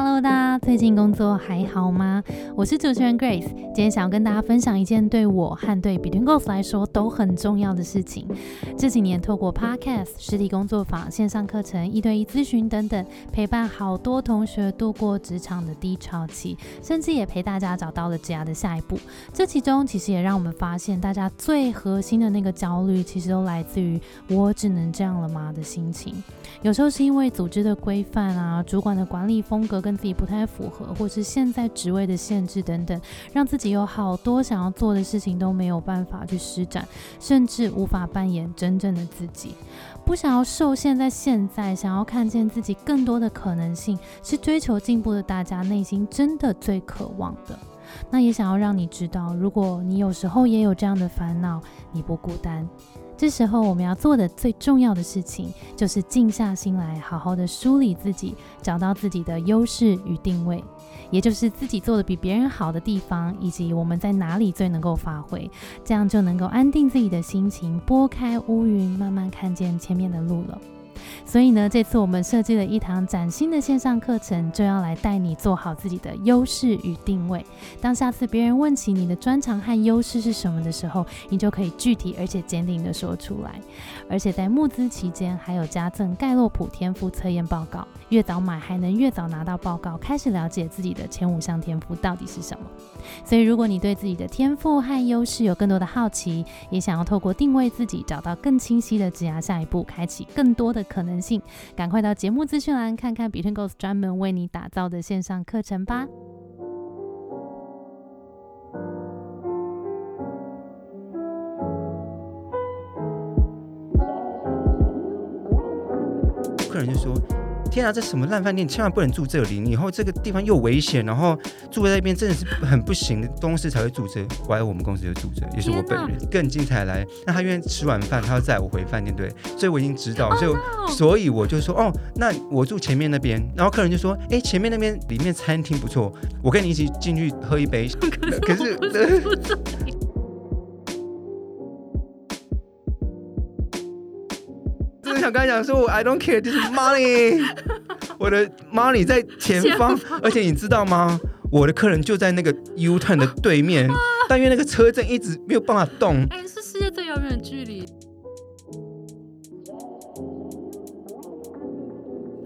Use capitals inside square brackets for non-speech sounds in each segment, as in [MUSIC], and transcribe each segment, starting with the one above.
Hello，大家最近工作还好吗？我是主持人 Grace，今天想要跟大家分享一件对我和对 Between Goals 来说都很重要的事情。这几年透过 Podcast、实体工作坊、线上课程、一对一咨询等等，陪伴好多同学度过职场的低潮期，甚至也陪大家找到了职涯的下一步。这其中其实也让我们发现，大家最核心的那个焦虑，其实都来自于“我只能这样了吗”的心情。有时候是因为组织的规范啊，主管的管理风格跟自己不太符合，或是现在职位的限制等等，让自己有好多想要做的事情都没有办法去施展，甚至无法扮演真正的自己。不想要受限在现在，想要看见自己更多的可能性，是追求进步的大家内心真的最渴望的。那也想要让你知道，如果你有时候也有这样的烦恼，你不孤单。这时候我们要做的最重要的事情，就是静下心来，好好的梳理自己，找到自己的优势与定位，也就是自己做的比别人好的地方，以及我们在哪里最能够发挥，这样就能够安定自己的心情，拨开乌云，慢慢看见前面的路了。所以呢，这次我们设计了一堂崭新的线上课程，就要来带你做好自己的优势与定位。当下次别人问起你的专长和优势是什么的时候，你就可以具体而且坚定的说出来。而且在募资期间，还有加赠盖洛普天赋测验报告，越早买还能越早拿到报告，开始了解自己的前五项天赋到底是什么。所以，如果你对自己的天赋和优势有更多的好奇，也想要透过定位自己，找到更清晰的职涯下一步，开启更多的可能性，赶快到节目资讯栏看看 Between Goals 专门为你打造的线上课程吧。客人就说：“天啊，这什么烂饭店，千万不能住这里！你以后这个地方又危险，然后住在那边真的是很不行的。东市才会住这，我还有我们公司就住这，也是我本人。更精彩来，那他愿意吃完饭，他要载我回饭店，对，所以我已经知道，所以所以我就说，哦，那我住前面那边。然后客人就说，哎，前面那边里面餐厅不错，我跟你一起进去喝一杯。可是。想跟他讲说，我 I don't care，this money，[LAUGHS] 我的 money 在前方，而且你知道吗？我的客人就在那个 U turn 的对面，[LAUGHS] 但因为那个车阵一直没有办法动。哎，是世界最遥远的距离。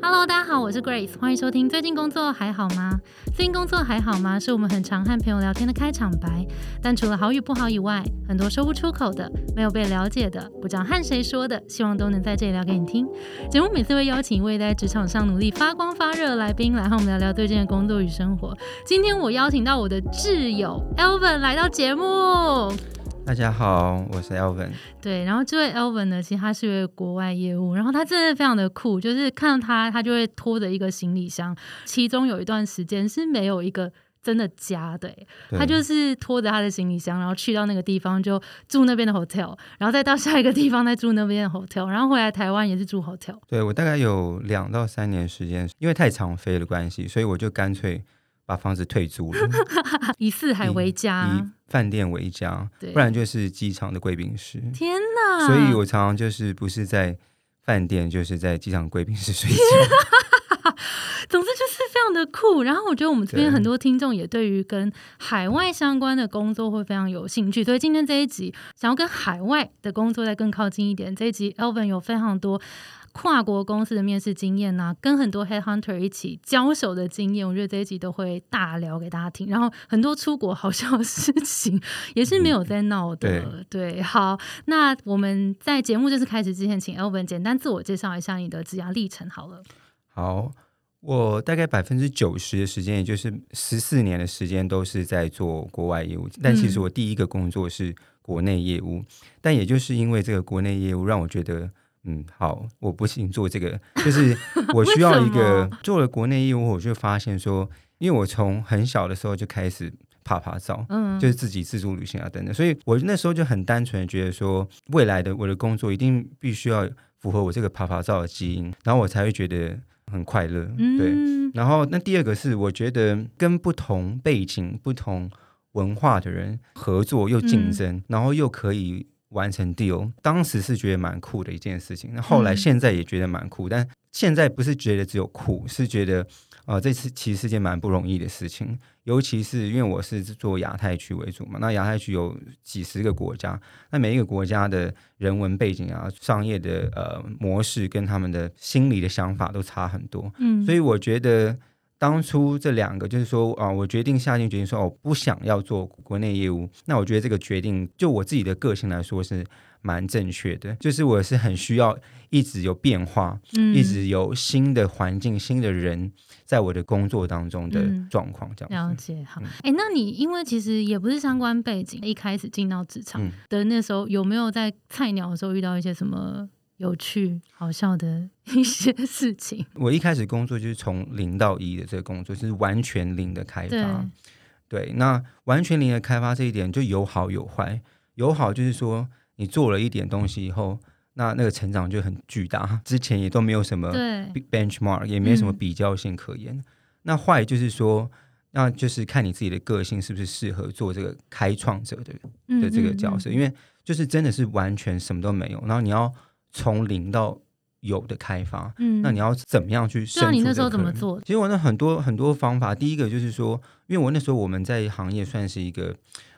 Hello，大家好，我是 Grace，欢迎收听。最近工作还好吗？最近工作还好吗？是我们很常和朋友聊天的开场白。但除了好与不好以外，很多说不出口的、没有被了解的、不知道和谁说的，希望都能在这里聊给你听。节目每次会邀请一位在职场上努力发光发热的来宾来和我们聊聊最近的工作与生活。今天我邀请到我的挚友 Elvin 来到节目。大家好，我是 Elvin。对，然后这位 Elvin 呢，其实他是一位国外业务，然后他真的非常的酷，就是看到他，他就会拖着一个行李箱，其中有一段时间是没有一个真的家的，他就是拖着他的行李箱，然后去到那个地方就住那边的 hotel，然后再到下一个地方再住那边的 hotel，然后回来台湾也是住 hotel。对我大概有两到三年时间，因为太常飞的关系，所以我就干脆。把房子退租了，[LAUGHS] 以四海为家，以饭店为家，不然就是机场的贵宾室。天哪！所以我常常就是不是在饭店，就是在机场贵宾室睡觉。[LAUGHS] 总之就是非常的酷。然后我觉得我们这边很多听众也对于跟海外相关的工作会非常有兴趣，所以今天这一集想要跟海外的工作再更靠近一点。这一集 Elvin 有非常多。跨国公司的面试经验呐，跟很多 head hunter 一起交手的经验，我觉得这一集都会大聊给大家听。然后很多出国好笑的事情 [LAUGHS] 也是没有在闹的。对，好，那我们在节目正式开始之前，请 Elvin 简单自我介绍一下你的职涯历程好了。好，我大概百分之九十的时间，也就是十四年的时间，都是在做国外业务。但其实我第一个工作是国内业务，但也就是因为这个国内业务，让我觉得。嗯，好，我不行做这个，就是我需要一个做了国内业务，我就发现说，因为我从很小的时候就开始爬爬照，嗯，就是自己自助旅行啊等等，所以我那时候就很单纯的觉得说，未来的我的工作一定必须要符合我这个爬爬照的基因，然后我才会觉得很快乐，对。然后那第二个是，我觉得跟不同背景、不同文化的人合作又竞争，然后又可以。完成 deal，当时是觉得蛮酷的一件事情。那后来现在也觉得蛮酷，但现在不是觉得只有酷，是觉得啊，这次其实是件蛮不容易的事情，尤其是因为我是做亚太区为主嘛，那亚太区有几十个国家，那每一个国家的人文背景啊、商业的呃模式跟他们的心理的想法都差很多，嗯，所以我觉得当初这两个就是说啊，我决定下定决心说，我不想要做国内业务，那我觉得这个决定就我自己的个性来说是蛮正确的，就是我是很需要一直有变化，嗯。一直有新的环境、新的人在我的工作当中的嗯。状况，这样子。了解，好，嗯。哎、那你因为其实也不是相关背景，一开始进到职场嗯。的那时候，有没有在菜鸟的时候遇到一些什么有趣、好笑的 [LAUGHS] 一些事情？我一开始工作就是从零到一的这个工作，就是完全零的开，发。对，那完全零的开发这一点就有好有坏。有好就是说，你做了一点东西以后，那那个成长就很巨大，之前也都没有什么 benchmark，也没什么嗯比较性可言。那坏就是说，那就是看你自己的个性是不是适合做这个开创者的的这个角色，因为为就是真的是完全什么都没有，然后你要从零到有的开发，嗯。那你要怎么样去对胜出啊你那时候怎么做的？其实我那很多很多方法，第一个就是说，因为我那时候我们在行业算是一个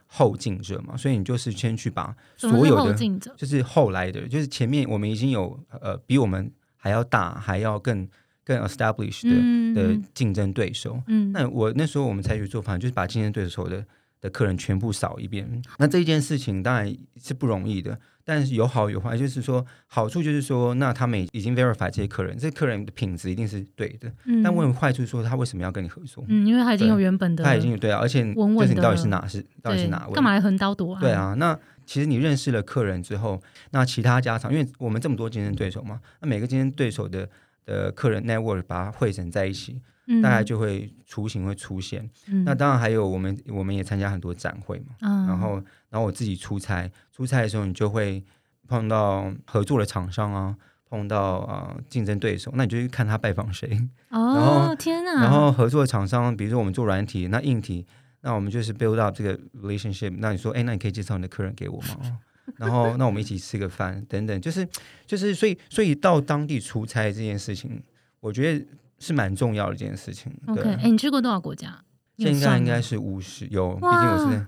后进者嘛，所以你就是先去把所有的？就是后来的，就是前面我们已经有呃比我们还要大，还要更更 established 的、嗯。的竞争对手。嗯，那我那时候我们采取做法，就是把竞争对手的的客人全部扫一遍。那这件事情当然是不容易的，但是有好有坏。就是说，好处就是说，那他们已经 verify 这些客人，这些客人的品质一定是对的。嗯但问坏处说，他为什么要跟你合作？嗯，因为他已经有原本的，他已经有对啊，而且就是你到底是哪是到底是哪位？干嘛来横刀夺爱？对，啊，那其实你认识了客人之后，那其他家长，因为我们这么多竞争对手嘛，那每个竞争对手的的客人 network 把它汇整在一起，嗯大概就会雏形会出现。嗯那当然还有我们我们也参加很多展会嘛，嗯然后然后我自己出差，出差的时候你就会碰到合作的厂商啊。碰到啊、呃竞争对手，那你就去看他拜访谁，[LAUGHS] 哦后天哪，然后合作的厂商，比如说我们做软体，那硬体，那我们就是 build up 这个 relationship。那你说，哎，那你可以介绍你的客人给我吗？哦 [LAUGHS] 然后，那我们一起吃个饭，等等，就是就是，所以所以到当地出差这件事情，我觉得是蛮重要的一件事情。OK，对，哎，你去过多少国家？现在应该是五十，有，毕竟哇我是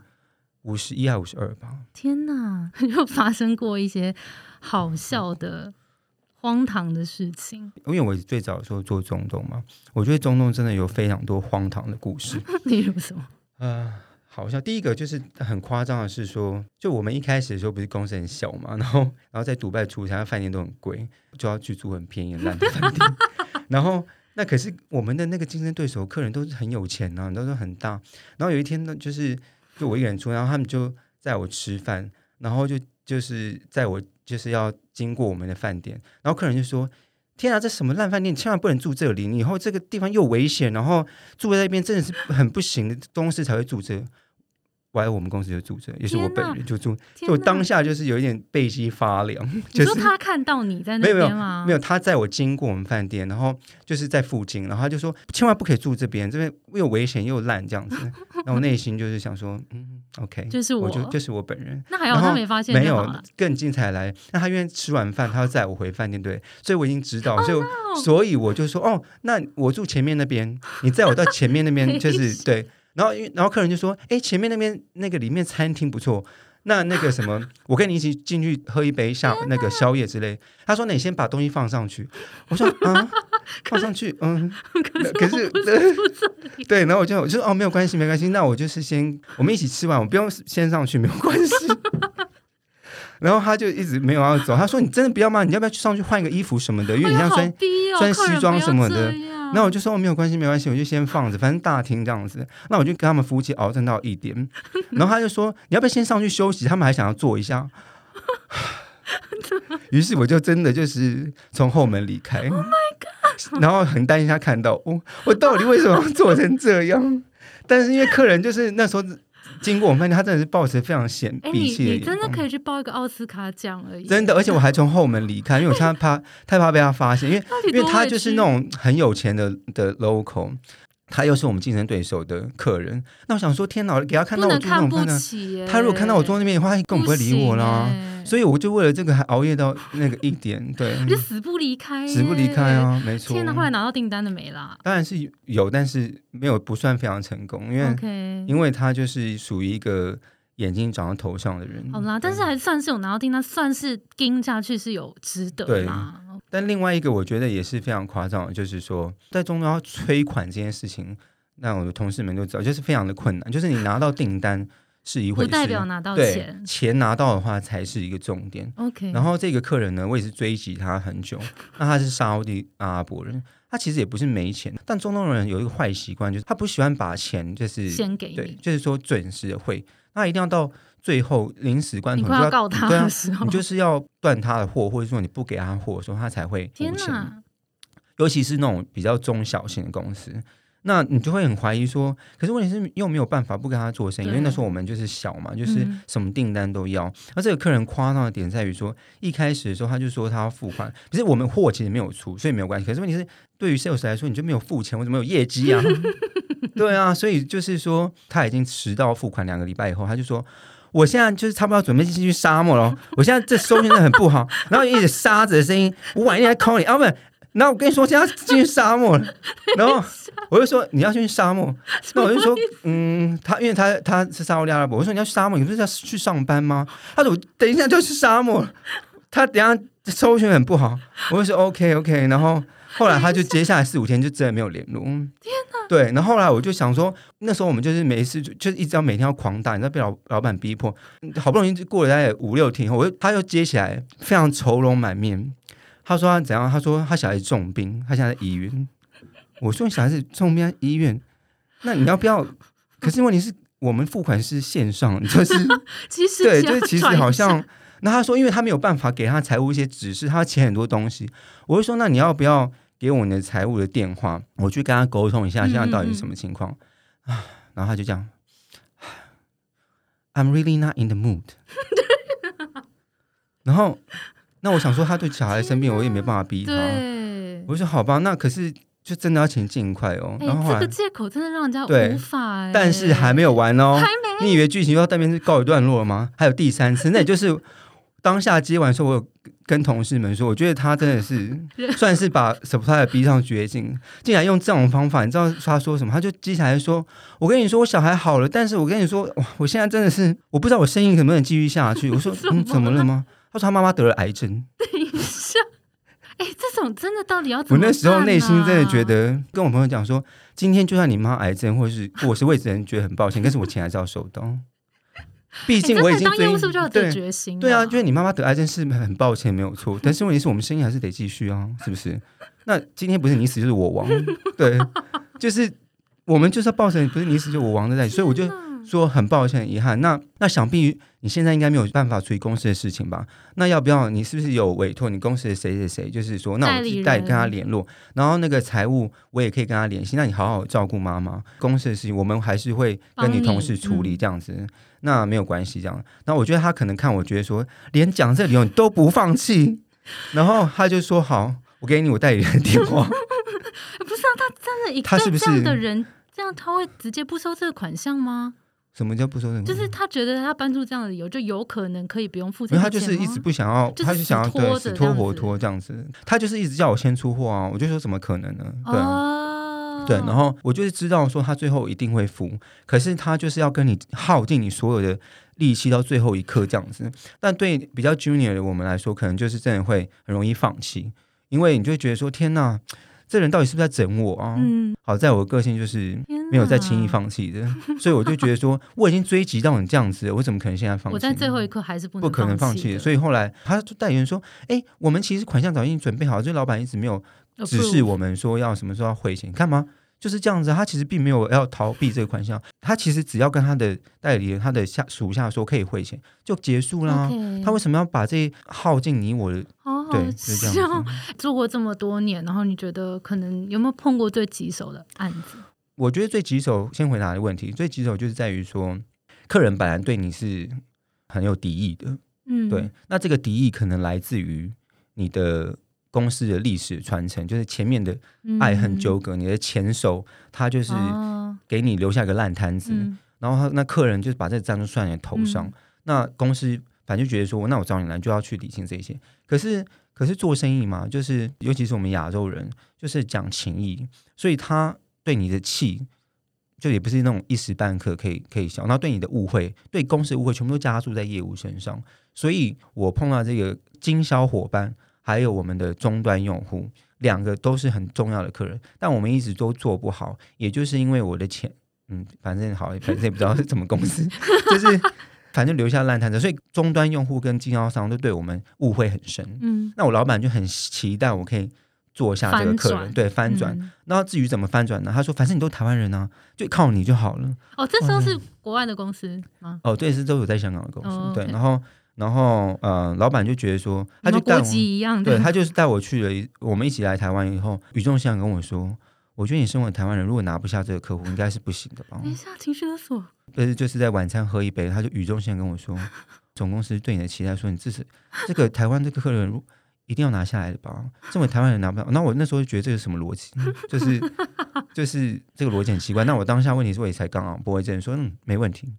五十一还五十二吧。天哪，[LAUGHS] 又发生过一些好笑的、荒唐的事情，因为我最早的时候做中东嘛，我觉得中东真的有非常多荒唐的故事。[LAUGHS] 例如什么？啊，好像第一个就是很夸张的是说，就我们一开始的时候不是公司很小嘛，然后然后在迪拜出差，饭店都很贵，就要去住很便宜的烂的饭店，[LAUGHS] 然后。那可是我们的那个竞争对手客人都是很有钱呐、都是很大。然后有一天呢，就是就我一个人出，然后他们就在我吃饭，然后就就是在我就是要经过我们的饭店，然后客人就说：“天啊，这什么烂饭店，千万不能住这里！以后这个地方又危险，然后住在那边真的是很不行的，东西才会住这。”我来我们公司就住这，也是我本人就住，就我当下就是有一点背脊发凉，你就是说他看到你在那边吗？没有，他在我经过我们饭店，然后就是在附近，然后他就说千万不可以住这边，这边又危险又烂这样子。[LAUGHS] 然后我内心就是想说，嗯，OK，就是我我就就是我本人。那还好然后他没发现没有。更精彩来，那他因为吃完饭，他要载我回饭店，对，所以我已经知道，所以所以我就说，哦，那我住前面那边，你载我到前面那边，[LAUGHS] 就是对。然后因为然后客人就说，哎，前面那边那个里面餐厅不错，那那个什么，[LAUGHS] 我跟你一起进去喝一杯下那个宵夜之类。他说，那你先把东西放上去。我说，啊，[LAUGHS] 放上去，嗯，可可是 [LAUGHS] 对，然后我就我就说哦，没有关系，没关系，那我就是先我们一起吃完，我不用先上去，没有关系。然后他就一直没有要走，他说：“你真的不要吗？你要不要去上去换一个衣服什么的？因为你像穿……哦穿西装什么的那我就说哦，没有关系，没有关系，我就先放着，反正大厅这样子。那我就跟他们夫妻熬正到一点，[LAUGHS] 然后他就说：你要不要先上去休息？他们还想要坐一下。[LAUGHS] 于是我就真的就是从后门离开。Oh my god！然后很担心他看到我，我到底为什么要做成这样？[LAUGHS] 但是因为客人就是那时候经过我们饭店，他真的是抱持非常显哎，你鄙弃的欸你真的。可以去报一个奥斯卡奖而已，真的，而且我还从后门离开，因为我 [LAUGHS] 他怕太怕被他发现，因为因为他就是那种很有钱的的 local，他又是我们竞争对手的客人，那我想说，天哪，给他看到我做那能看不起耶。他如果看到我坐那边的话，他根本不会理我啦。啦所以我就为了这个还熬夜到那个一点，[LAUGHS] 对，就死不离开，死不离开。啊，没错。天哪，后来拿到订单的没啦当然是有，但是没有不算非常成功，因为、因为他就是属于一个眼睛长到头上的人。好啦，但是还算是有拿到订单，算是盯下去是有值得对啦。但另外一个我觉得也是非常夸张的，就是说在中东要催款这件事情，那我的同事们都知道，就是非常的困难。就是你拿到订单是一回事，不代表拿到对钱。钱拿到的话才是一个重点。OK，然后这个客人呢，我也是追及他很久。那他是沙烏地阿拉伯人，他其实也不是没钱，但中东人有一个坏习惯，就是他不喜欢把钱就是先给对，就是说准时的汇，那一定要到最后临时关你头就要快要告他的时候，你就是要断他的货，或者说你不给他货的时候，他才会天付钱。哪，尤其是那种比较中小型的公司，那你就会很怀疑说，可是问题是又没有办法不跟他做生意，因为那时候我们就是小嘛，就是嗯什么订单都要。那这个客人夸张的点在于说，一开始的时候他就说他要付款，可是我们货其实没有出，所以没有关系。可是问题是，对于 sales 来说，你就没有付钱，我怎么有业绩啊？[LAUGHS] 对啊，所以就是说他已经迟到付款两个礼拜以后，他就说。我现在就是差不多准备进去沙漠了，[LAUGHS] 我现在这收讯真的很不好，[LAUGHS] 然后一直沙子的声音，我晚一点来 call 你啊，不然然后我跟你说，现在要进去沙漠了，[LAUGHS] 然后我就说你要进去沙漠，那我就说，嗯，他因为他他是沙特阿拉伯，我说你要去沙漠，你不是要去上班吗？他说我等一下就去沙漠了，他等一下收讯很不好，我就说 OK OK，然后后来他就接下来四五天就真的没有联络，天哪！对，然后后来我就想说，那时候我们就是没事就就是一直要每天要狂打，你知道被老老板逼迫，好不容易就过了大概五六天以后，我又他又接起来，非常愁容满面。他说他怎样？他说他小孩子重病，他现在在医院。我说你小孩子重病在医院，那你要不要？可是问题是我们付款是线上，就是 [LAUGHS] 其实对，就是其实好像。那他说，因为他没有办法给他财务一些指示，他要签很多东西。我就说，那你要不要给我你的财务的电话？我去跟他沟通一下，嗯现在到底是什么情况啊？然后他就这样，I'm really not in the mood。[LAUGHS] 然后，那我想说，他对小孩生病，我也没办法逼他。对，我就说好吧，那可是就真的要请尽快哦。哎、然后这个，借口真的让人家对无法、哎但是还没有完哦。还没你以为剧情要到那边是告一段落了吗？还有第三次，那也就是当下接完之后，我有跟同事们说，我觉得他真的是 [LAUGHS] 算是把 supplier 逼上绝境，竟然用这种方法。你知道他说什么？他就接下来说：“我跟你说，我小孩好了，但是我跟你说，哇，我现在真的是我不知道我生意能不能继续下去。”我说：[LAUGHS] “怎么嗯，怎么了吗？”他说：“他妈妈得了癌症。”等一下，哎、这种真的到底要怎么、啊我那时候内心真的觉，得，跟我朋友讲说，今天就算你妈癌症，或者是我是为此人觉得很抱歉，但是我钱还是要收到。[LAUGHS] 毕哎、竟我已经追的当业务是不是就有这对个决心、对啊，就是你妈妈得癌症是很抱歉，没有错。但是问题是我们生意还是得继续啊，是不是？那今天不是你死就是我亡，对，就是我们就是要抱着不是你死就我亡的在所以我就 [LAUGHS] 说很抱歉，很遗憾。那那想必你现在应该没有办法处理公司的事情吧？那要不要你是不是有委托你公司的谁谁谁？就是说，那我去代人跟他联络，然后那个财务我也可以跟他联系。那你好好照顾妈妈，公司的事情我们还是会跟你同事处理嗯这样子。那没有关系，这样。那我觉得他可能看我觉得说，连讲这理由你都不放弃，然后他就说好，我给你我代理人的电话。哎 [LAUGHS] 不是啊，他真的一他是不对这样是的人，这样他会直接不收这个款项吗？什么叫不收这个？就是他觉得他搬出这样的理由，就有可能可以不用付钱吗就是一直不想要，就是他就想要对死拖活拖这样子，他就是一直叫我先出货啊，我就说怎么可能呢？对啊。哦，对，然后我就是知道说他最后一定会付，可是他就是要跟你耗尽你所有的力气到最后一刻这样子。但对比较 junior 的我们来说，可能就是真的会很容易放弃，因为你就会觉得说天哪，这人到底是不是在整我啊？嗯，好在我的个性就是天没有再轻易。放弃的，所以我就觉得说我已经追及到你这样子了，我怎么可能现在放弃？我在最后一刻还是不能不可能放弃所以后来他就代言人说：“哎，我们其实款项早已经准备好了，就是老板一直没有指示我们说要什么时候要汇钱，干嘛？就是这样子啊，他其实并没有要逃避这个款项，他其实只要跟他的代理人、他的下属下说可以汇钱，就结束啦。他为什么要把这耗尽你我的？对，[LAUGHS] 就是这笑样子。做过这么多年，然后你觉得可能有没有碰过最棘手的案子？我觉得最棘手，先回答的问题，最棘手就是在于说，客人本来对你是很有敌意的，嗯，对，那这个敌意可能来自于你的公司的历史传承，就是前面的爱恨纠葛，你的前手他就是给你留下一个烂摊子，然后他那客人就是把这账都算在头上，那公司反正就觉得说，那我找你来就要去理清这些。可是可是做生意嘛，就是尤其是我们亚洲人，就是讲情义，所以他对你的气。就也不是那种一时半刻可以可以消，那对你的误会，对公司的误会，全部都加注在业务身上。所以我碰到这个经销伙伴，还有我们的终端用户，两个都是很重要的客人，但我们一直都做不好，也就是因为我的钱，[LAUGHS] 嗯，反正好，反正也不知道是什么公司，[LAUGHS] 就是反正留下烂摊子，所以终端用户跟经销商都对我们误会很深。嗯，那我老板就很期待我可以。做下这个客人，对翻转。然后至于怎么翻转呢？他说：“反正你都台湾人啊，就靠你就好了。”哦，这时候是国外的公司吗？哦，对，是都有在香港的公司。对，然后，然后，呃，老板就觉得说，他就带我一样，对他就是带我去了。我们一起来台湾以后，语重心长跟我说：“我觉得你身为台湾人，如果拿不下这个客户，应该是不行的吧？”等一下，情绪勒索。但是就是在晚餐喝一杯，他就语重心长跟我说：“总公司对你的期待，说你这是这个台湾这个客人。”一定要拿下来的吧？身为台湾人拿不到，那我那时候就觉得这是什么逻辑？就是 [LAUGHS] 就是这个逻辑很奇怪。那我当下问题是我也才刚刚不会这样说，嗯，没问题。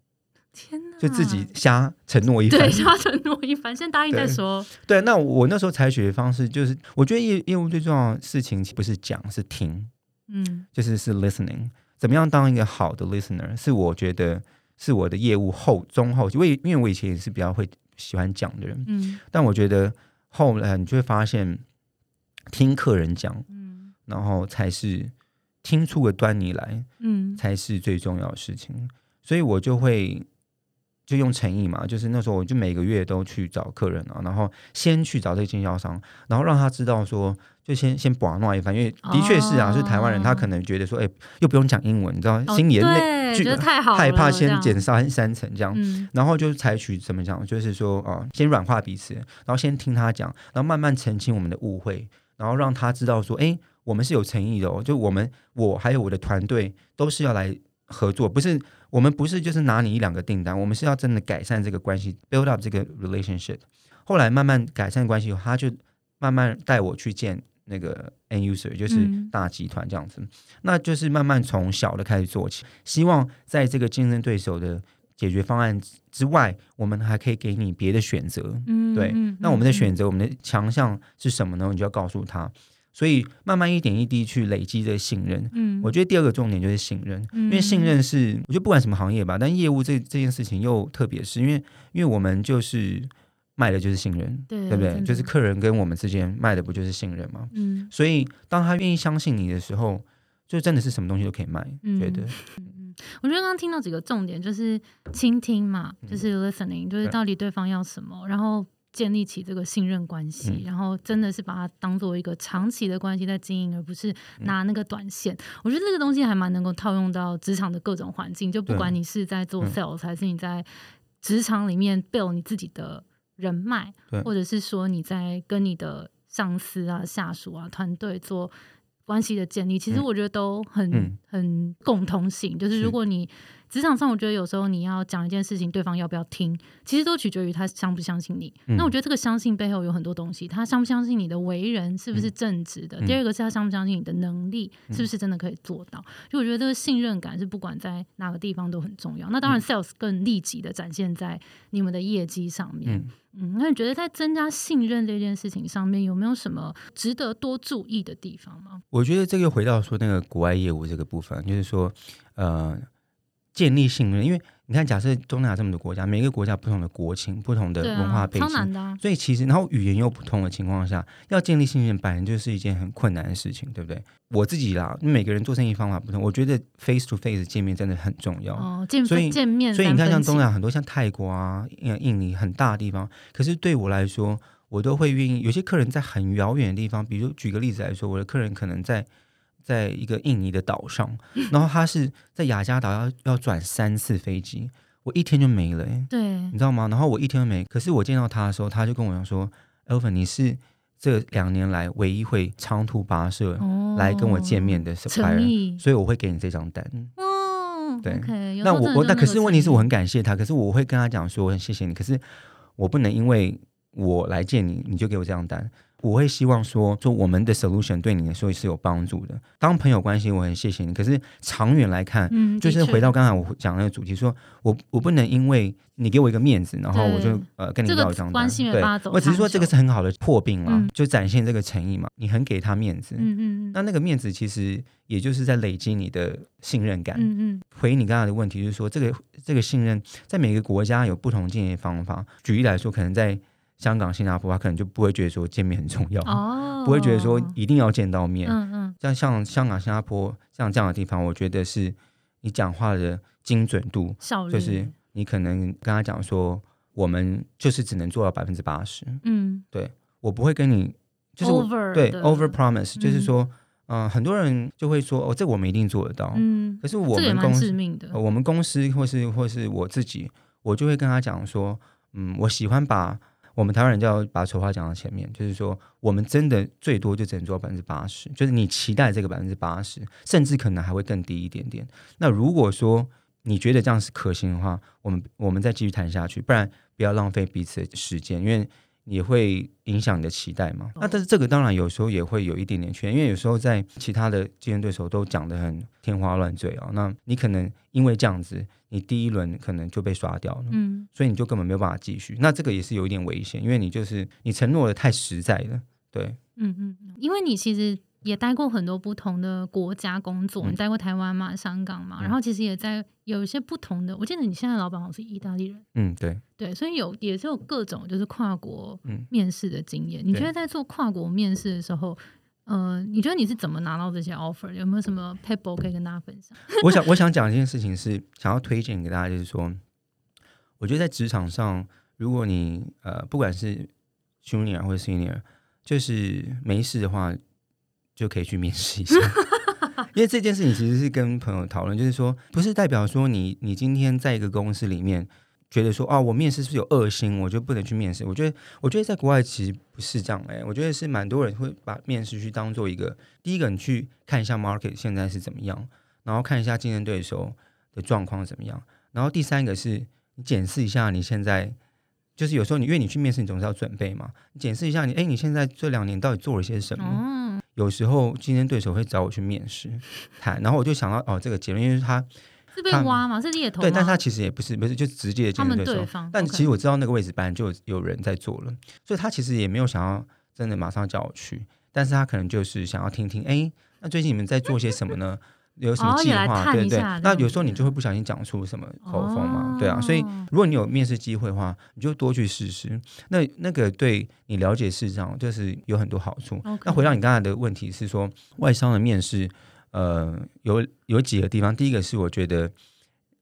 天哪！就自己瞎承诺一番，对，瞎承诺一番，先答应再说。对，那我那时候采取的方式就是，我觉得业业务最重要的事情不是讲，是听。嗯，就是是 listening，怎么样当一个好的 listener？是我觉得是我的业务后中后期，我因为我以前也是比较会喜欢讲的人，嗯，但我觉得。后来你就会发现，听客人讲，嗯，然后才是听出个端倪来，嗯，才是最重要的事情。所以我就会就用诚意嘛，就是那时候我就每个月都去找客人啊，然后先去找这个经销商，然后让他知道说。就先先把弄一番，因为的确是啊，是台湾人，他可能觉得说，哎，又不用讲英文，你知道，心里内觉得太好，害怕先减三三层这样，然后就采取怎么讲，就是说啊，先软化彼此，然后先听他讲，然后慢慢澄清我们的误会，然后让他知道说，哎，我们是有诚意的哦，就我们我还有我的团队都是要来合作，不是我们不是就是拿你一两个订单，我们是要真的改善这个关系，build up 这个 relationship。后来慢慢改善关系后，他就慢慢带我去见。那个 end user 就是大集团这样子，那就是慢慢从小的开始做起，希望在这个竞争对手的解决方案之外，我们还可以给你别的选择。嗯，对。那我们的选择，我们的强项是什么呢？你就要告诉他。所以慢慢一点一滴去累积这个信任。嗯，我觉得第二个重点就是信任，因为信任是我觉得不管什么行业吧，但业务这这件事情又特别是因为因为我们就是。卖的就是信任，对对不对？就是客人跟我们之间卖的不就是信任吗？嗯，所以当他愿意相信你的时候，就真的是什么东西都可以卖。觉得，我觉得刚刚听到几个重点，就是倾听嘛，就是 listening，就是到底对方要什么，然后建立起这个信任关系，然后真的是把它当做一个长期的关系在经营，而不是拿那个短线。我觉得这个东西还蛮能够套用到职场的各种环境，就不管你是在做 sales，还是你在职场里面 build 你自己的。人脉，或者是说你在跟你的上司啊、下属啊、团队做关系的建立，其实我觉得都很很共通性，就是如果你。职场上，我觉得有时候你要讲一件事情，对方要不要听，其实都取决于他相不相信你。那我觉得这个相信背后有很多东西，他相不相信你的为人是不是正直的？第二个是他相不相信你的能力是不是真的可以做到？就我觉得这个信任感是不管在哪个地方都很重要。那当然，sales 更立即的展现在你们的业绩上面。嗯，那你觉得在增加信任这件事情上面有没有什么值得多注意的地方吗？我觉得这个回到说那个国外业务这个部分，就是说，呃。建立信任，因为你看，假设东南亚这么多国家，每个国家不同的国情、不同的文化背景，所以其实，然后语言又不同的情况下，要建立信任，本来就是一件很困难的事情，对不对？我自己啦，每个人做生意方法不同，我觉得 face to face 见面真的很重要。哦，见所以见面，所以你看，像东南亚很多，像泰国啊、印尼很大的地方，可是对我来说，我都会愿意。有些客人在很遥远的地方，比如举个例子来说，我的客人可能在。在一个印尼的岛上，然后他是在雅加达要要转三次飞机，我一天就没了，对，你知道吗？然后我一天都没，可是我见到他的时候，他就跟我讲说：“Elvin，你是这两年来唯一会长途跋涉来跟我见面的所以我会给你这张单。”哦，对，那我我那可是问题是我很感谢他，可是我会跟他讲说我很谢谢你，可是我不能因为我来见你，你就给我这张单。我会希望说，说我们的 solution 对你来说是有帮助的。当朋友关系，我很谢谢你。可是长远来看，嗯，就是回到刚才我讲那个主题，说我我不能因为你给我一个面子，然后我就呃跟你要一张对我只是说这个是很好的破病嘛，嗯就展现这个诚意嘛。你很给他面子，嗯嗯那那个面子其实也就是在累积你的信任感。嗯嗯回应你刚才的问题，就是说这个这个信任在每个国家有不同建立方法。举例来说，可能在香港、新加坡，他可能就不会觉得说见面很重要，哦，不会觉得说一定要见到面。嗯嗯。像像香港、新加坡像这样的地方，我觉得是你讲话的精准度，就是你可能跟他讲说，我们就是只能做到百分之八十，嗯。对我不会跟你就是对 over promise，就是嗯说，嗯、很多人就会说，哦，这我们一定做得到。嗯，可是我们公司，我们公司或是或是我自己，我就会跟他讲说，嗯，我喜欢把我们台湾人就要把丑话讲到前面，就是说，我们真的最多就只能做到百分之八十，就是你期待这个百分之八十，甚至可能还会更低一点点。那如果说你觉得这样是可行的话，我们我们再继续谈下去，不然不要浪费彼此的时间，因为也会影响你的期待嘛。那但是这个当然有时候也会有一点点缺，因为有时候在其他的竞争对手都讲得很天花乱坠啊，那你可能因为这样子，你第一轮可能就被刷掉了。嗯所以你就根本没有办法继续，那这个也是有一点危险，因为你就是你承诺的太实在了，对，嗯嗯，嗯因为你其实也待过很多不同的国家工作，嗯。你待过台湾嘛、香港嘛，嗯。然后其实也在有一些不同的，我记得你现在老板好像是意大利人，嗯，对，对，所以有也是有各种就是跨国嗯。面试的经验。你觉得在做跨国面试的时候，呃，你觉得你是怎么拿到这些 offer？有没有什么 paper 可以跟大家分享？我想我想讲一件事情是想要推荐给大家，就是说，我觉得在职场上，如果你呃不管是 junior 或者 senior，就是没事的话，就可以去面试一下。[LAUGHS] 因为这件事情其实是跟朋友讨论，就是说，不是代表说你你今天在一个公司里面觉得说，哦，我面试是不是有恶心，我就不能去面试？我觉得，我觉得在国外其实不是这样哎、我觉得是蛮多人会把面试去当做一个，第一个你去看一下 market 现在是怎么样，然后看一下竞争对手的状况怎么样，然后第三个是你检视一下你现在。就是有时候你因为你去面试，你总是要准备嘛。你检视一下你，哎，你现在这两年到底做了些什么？哦，有时候竞争对手会找我去面试谈，然后我就想到哦，这个结论，因为他是被挖嘛？是猎头？对，但他其实也不是不是就直接竞争对手，但其实我知道那个位置本来就有有人在做了，所以他其实也没有想要真的马上叫我去，但是他可能就是想要听听，哎，那最近你们在做些什么呢？有什么计划？对对探一下，这样那有时候你就会不小心讲出什么口风嘛，对啊，哦所以如果你有面试机会的话，你就多去试试。那那个对你了解市场就是有很多好处。那回到你刚才的问题是说，外商的面试，呃，有有几个地方，第一个是我觉得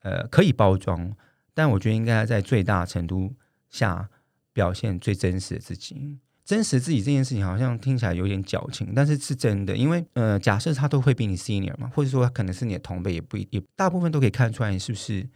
呃可以包装，但我觉得应该在最大程度下表现最真实的自己。真实自己这件事情好像听起来有点矫情，但是是真的，因为呃，假设他都会比你 senior 嘛，或者说他可能是你的同辈，也不一也大部分都可以看出来你是不是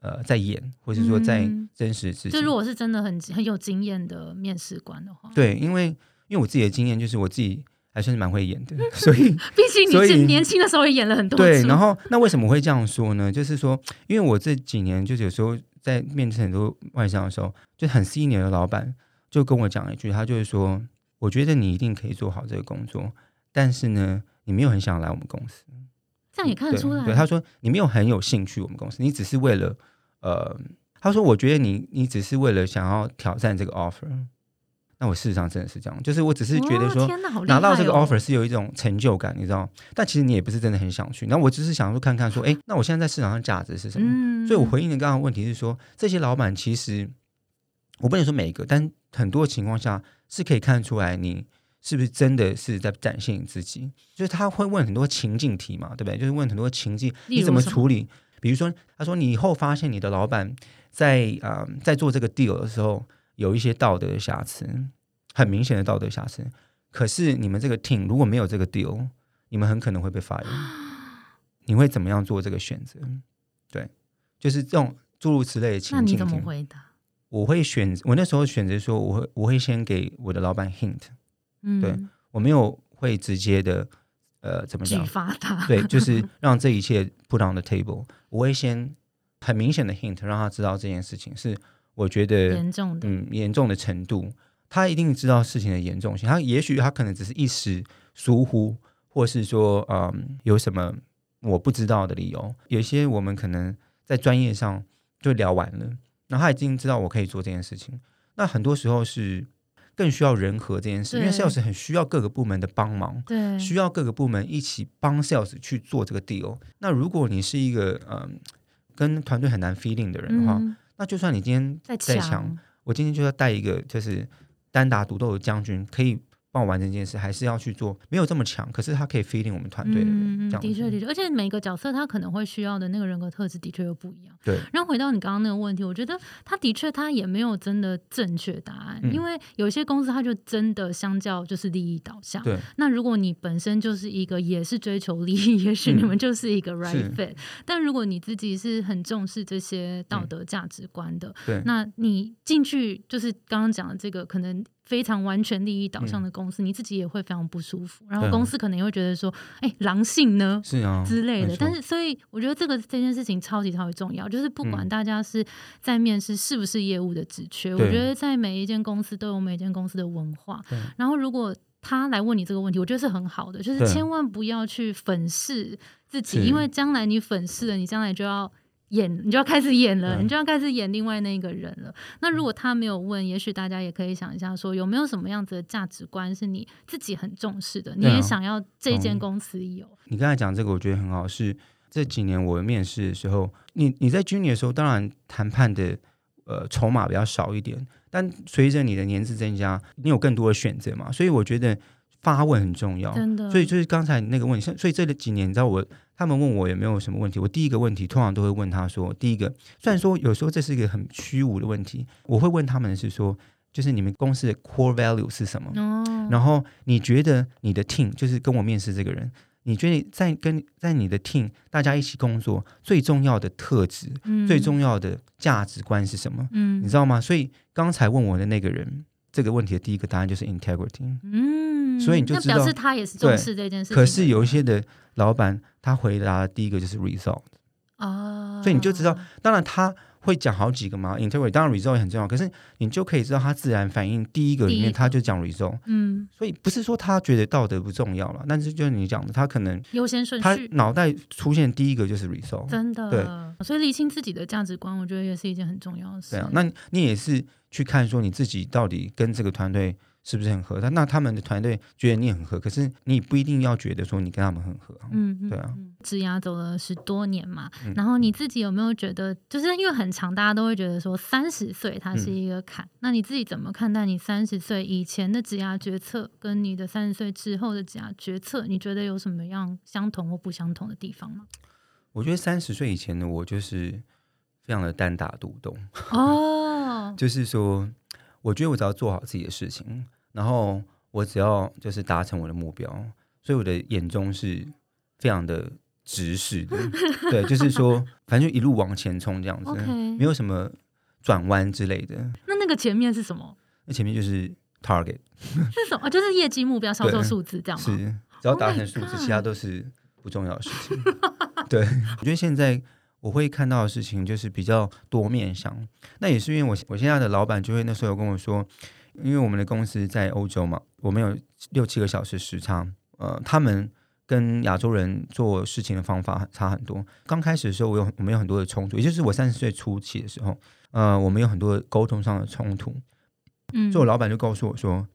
呃在演，或者说在嗯真实自己。就如果是真的很很有经验的面试官的话，，对，因为因为我自己的经验就是我自己还算是蛮会演的，所以 [LAUGHS] 毕竟你是年轻的时候也演了很多对，然后那为什么会这样说呢？就是说，因为我这几年就是有时候在面试很多外商的时候，就很 senior 的老板就跟我讲一句，他就是说，我觉得你一定可以做好这个工作，但是呢，你没有很想来我们公司。这样也看得出来。对，他说你没有很有兴趣我们公司，你只是为了呃，他说我觉得你你只是为了想要挑战这个 offer。那我事实上真的是这样，就是我只是觉得说，拿到这个 offer 是有一种成就感，你知道？但其实你也不是真的很想去。那我只是想说看看说，哎，那我现在在市场上价值是什么？嗯，所以我回应的刚刚的问题是说，这些老板其实我不能说每一个，但很多情况下是可以看出来你是不是真的是在展现你自己。就是他会问很多情境题嘛，对不对？就是问很多情境，你怎么处理？比如说，他说你以后发现你的老板在啊、呃在做这个 deal 的时候有一些道德的瑕疵，很明显的道德瑕疵。可是你们这个 team 如果没有这个 deal，你们很可能会被 fire。你会怎么样做这个选择？对，就是这种诸如此类的情境题。你怎么回答？我会选，我那时候选择说，我会我会先给我的老板 hint，嗯，对我没有会直接的呃怎么举讲？发他，对，就是让这一切 put on the table。我会先很明显的 hint，让他知道这件事情是我觉得严重的，嗯严重的程度，他一定知道事情的严重性。他也许他可能只是一时疏忽，或是说，嗯，有什么我不知道的理由。有些我们可能在专业上就聊完了，然后他已经知道我可以做这件事情。那很多时候是更需要人和这件事，因为 sales 很需要各个部门的帮忙，对，需要各个部门一起帮 sales 去做这个 deal。那如果你是一个嗯跟团队很难 feeling 的人的话，那就算你今天再强，我今天就要带一个就是单打独斗的将军，可以。帮我完成这件事，还是要去做，没有这么强，可是他可以 feeding 我们团队的人。的确，的确，而且每个角色他可能会需要的那个人格特质的确又不一样。对。然后回到你刚刚那个问题，我觉得他的确他也没有真的正确答案，因为有些公司他就真的相较就是利益导向。对。那如果你本身就是一个也是追求利益，[LAUGHS] 也许你们就是一个 right fit。但如果你自己是很重视这些道德价值观的，对，那你进去就是刚刚讲的这个可能。非常完全利益导向的公司，你自己也会非常不舒服。然后公司可能也会觉得说：“哎，狼性呢？”是啊，之类的。但是，所以我觉得这个这件事情超级超级重要。就是不管大家是在面试是不是业务的职缺，我觉得在每一间公司都有每一间公司的文化。然后，如果他来问你这个问题，我觉得是很好的。就是千万不要去粉饰自己，因为将来你粉饰了，你将来就要。演你就要开始演了，你就要开始演另外那个人了。那如果他没有问，也许大家也可以想一下，说有没有什么样子的价值观是你自己很重视的，你也想要这间公司有。你刚才讲这个，我觉得很好。是这几年我面试的时候，你你在军旅的时候，当然谈判的呃筹码比较少一点，但随着你的年资增加，你有更多的选择嘛。所以我觉得发问很重要，真的。所以就是刚才那个问题，所以这几年你知道我。他们问我有没有什么问题，我第一个问题通常都会问他说：第一个，虽然说有时候这是一个很虚无的问题，我会问他们是说，就是你们公司的 core value 是什么？哦，然后你觉得你的 team 就是跟我面试这个人，你觉得在跟在你的 team 大家一起工作最重要的特质，最重要的价值观是什么？嗯，你知道吗？所以刚才问我的那个人这个问题的第一个答案就是 integrity。嗯，所以你就知道表示他也是重视这件事。可是有一些的老板。他回答的第一个就是 result 哦，所以你就知道，当然他会讲好几个吗，integrity 当然 result 也很重要，可是你就可以知道他自然反应第一个里面他就讲 result，嗯，所以不是说他觉得道德不重要了，但是就是你讲的，他可能优先顺序，他脑袋出现第一个就是 result，真的，对，所以理清自己的价值观，我觉得也是一件很重要的事。对啊，那你也是去看说你自己到底跟这个团队。是不是很合？他那他们的团队觉得你很合，可是你不一定要觉得说你跟他们很合。嗯，对啊。职涯走了十多年嘛，然后你自己有没有觉得，就是因为很长，大家都会觉得说三十岁它是一个坎。那你自己怎么看待你三十岁以前的职涯决策，跟你的三十岁之后的职涯决策？你觉得有什么样相同或不相同的地方吗？我觉得三十岁以前的我就是非常的单打独斗哦，[LAUGHS] 就是说，我觉得我只要做好自己的事情。然后我只要就是达成我的目标，所以我的眼中是非常的直视的，[LAUGHS] 对，就是说反正就一路往前冲这样子，没有什么转弯之类的。那那个前面是什么？那前面就是 target 是什么？就是业绩目标、销售数字这样吗？是，只要达成数字，其他都是不重要的事情。[LAUGHS] 对，我觉得现在我会看到的事情就是比较多面向，那也是因为我我现在的老板就会那时候有跟我说。因为我们的公司在欧洲嘛，我们有六七个小时时差，呃，他们跟亚洲人做事情的方法差很多。刚开始的时候，我有我们有很多的冲突，也就是我三十岁初期的时候，呃，我们有很多沟通上的冲突。嗯，所以我老板就告诉我说，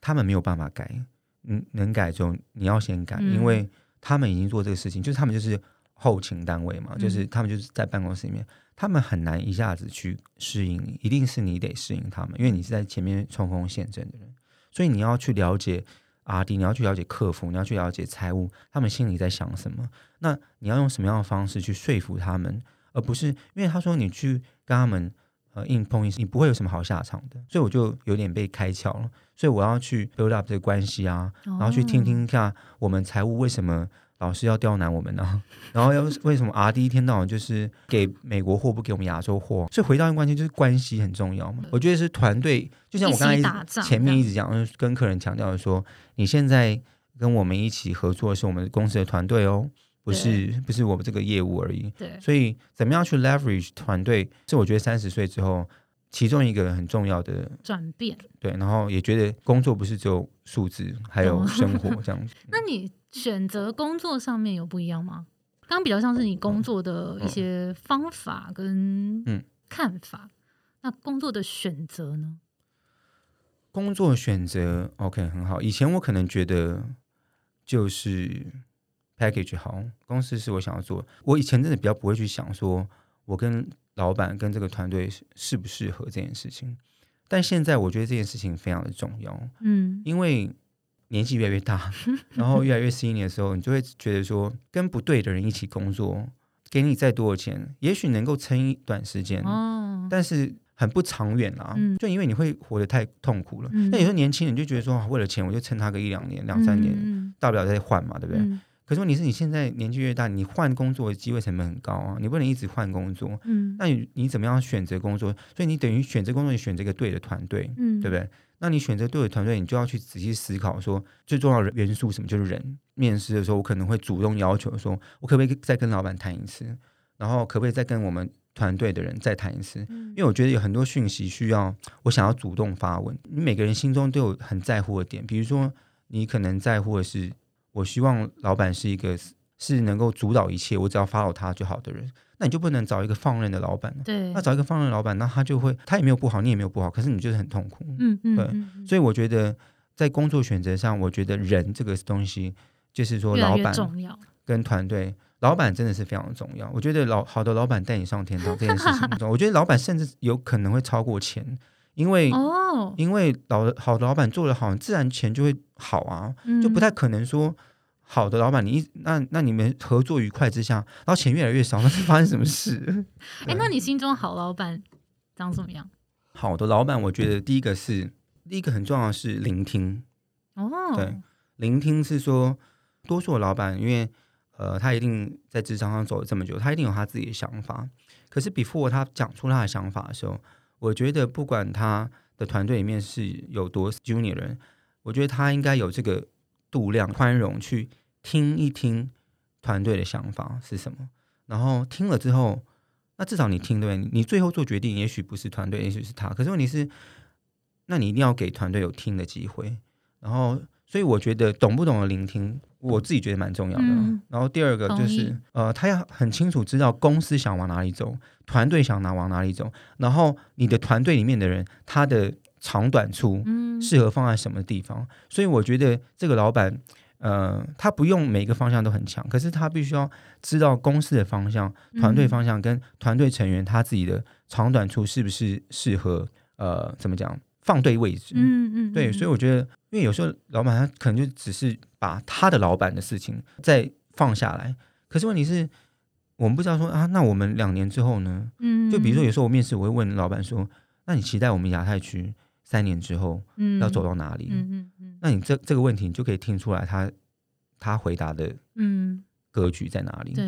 他们没有办法改，嗯，能改就你要先改，因为他们已经做这个事情，就是他们就是后勤单位嘛，就是他们就是在办公室里面。他们很难一下子去适应你，一定是你得适应他们，因为你是在前面冲锋陷阵的人，所以你要去了解阿弟，你要去了解客服，你要去了解财务，他们心里在想什么。那你要用什么样的方式去说服他们，而不是因为他说你去跟他们呃硬碰硬，你不会有什么好下场的。所以我就有点被开窍了，所以我要去 build up 这个关系啊，然后去听听看我们财务为什么。老师要刁难我们呢，[LAUGHS] 然后要为什么 R D 一天到晚就是给美国货不给我们亚洲货？所以回到一个关键，就是关系很重要嘛。我觉得是团队，就像我刚才前面一直讲，跟客人强调的说，你现在跟我们一起合作的是我们公司的团队哦，不是不是我们这个业务而已。对，所以怎么样去 leverage 团队？是我觉得三十岁之后其中一个很重要的转变。对，然后也觉得工作不是只有数字，还有生活这样子。那 [LAUGHS] 你选择工作上面有不一样吗？刚刚比较像是你工作的一些方法跟嗯看法，那工作的选择呢？工作选择 OK 很好。以前我可能觉得就是 package 好，公司是我想要做。我以前真的比较不会去想说，我跟老板跟这个团队适不适合这件事情。但现在我觉得这件事情非常的重要，嗯因为年纪越来越大，[LAUGHS] 然后越来越 senior 的时候，你就会觉得说，跟不对的人一起工作，给你再多的钱，也许能够撑一段时间，哦，但是很不长远啦。嗯就因为你会活得太痛苦了。嗯那有时候年轻人就觉得说，啊为了钱我就撑他个一两年、两三年，嗯大不了再换嘛，对不对？嗯可是问题是你现在年纪越大，你换工作的机会成本很高啊，你不能一直换工作。嗯那你你怎么样选择工作？所以你等于选择工作，你选择一个对的团队，嗯，对不对？那你选择对的团队，你就要去仔细思考说，最重要的元素什么就是人。面试的时候，我可能会主动要求说，我可不可以再跟老板谈一次，然后可不可以再跟我们团队的人再谈一次？嗯因为我觉得有很多讯息需要我想要主动发问。你每个人心中都有很在乎的点，比如说你可能在乎的是，我希望老板是一个是能够主导一切，我只要 follow 他就好的人，那你就不能找一个放任的老板。对，那找一个放任的老板，那他就会他也没有不好，你也没有不好，可是你就是很痛苦。嗯嗯对所以我觉得在工作选择上，我觉得人这个东西，就是说老板重要。跟团队，老板真的是非常重要。我觉得老好的老板带你上天堂这件事情我觉得老板甚至有可能会超过钱，因为、哦，因为老的好的老板做得好，自然钱就会好啊，嗯就不太可能说。好的老板，你一那那你们合作愉快之下，然后钱越来越少，[LAUGHS] 那是发生什么事？[LAUGHS] 哎，那你心中好老板长什么样？好的老板，我觉得第一个是第一个很重要的是聆听，哦，对，聆听是说，多数的老板，因为呃，他一定在职场上走了这么久，他一定有他自己的想法。可是 before 他讲出他的想法的时候，我觉得不管他的团队里面是有多 junior 人，我觉得他应该有这个度量、宽容去听一听团队的想法是什么。然后听了之后，那至少你听对？你最后做决定，也许不是团队，也许是他。可是问题是，那你一定要给团队有听的机会。然后，所以我觉得懂不懂得聆听，我自己觉得蛮重要的。嗯然后第二个就是，呃，他要很清楚知道公司想往哪里走，团队想拿往哪里走，然后你的团队里面的人他的长短处嗯，适合放在什么地方。所以我觉得这个老板，呃，他不用每个方向都很强，可是他必须要知道公司的方向、团队嗯方向跟团队成员他自己的长短处是不是适合，呃，怎么讲放对位置。嗯嗯，对，所以我觉得，因为有时候老板他可能就只是把他的老板的事情再放下来，可是问题是，我们不知道说啊，那我们两年之后呢？嗯，就比如说有时候我面试，我会问老板说，那你期待我们亚太区三年之后嗯要走到哪里？嗯嗯嗯那你这这个问题，你就可以听出来他他回答的嗯，格局在哪里。对，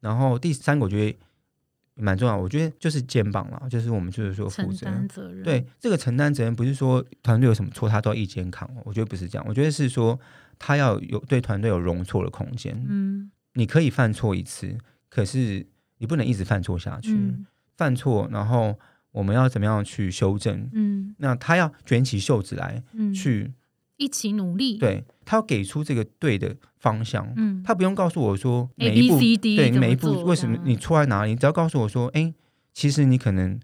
然后第三个我觉得蛮重要，我觉得就是肩膀啦，就是我们就是说负承责。担责任，对，这个承担责任不是说团队有什么错他都要一肩扛哦，我觉得不是这样，我觉得是说他要有对团队有容错的空间。嗯你可以犯错一次，可是你不能一直犯错下去。嗯犯错，然后我们要怎么样去修正？嗯那他要卷起袖子来嗯，去，一起努力，，对他要给出这个对的方向。嗯。他不用告诉我说 A 每一 B 步 C D 对你每一步为什么你错在哪里，你只要告诉我说，哎，其实你可能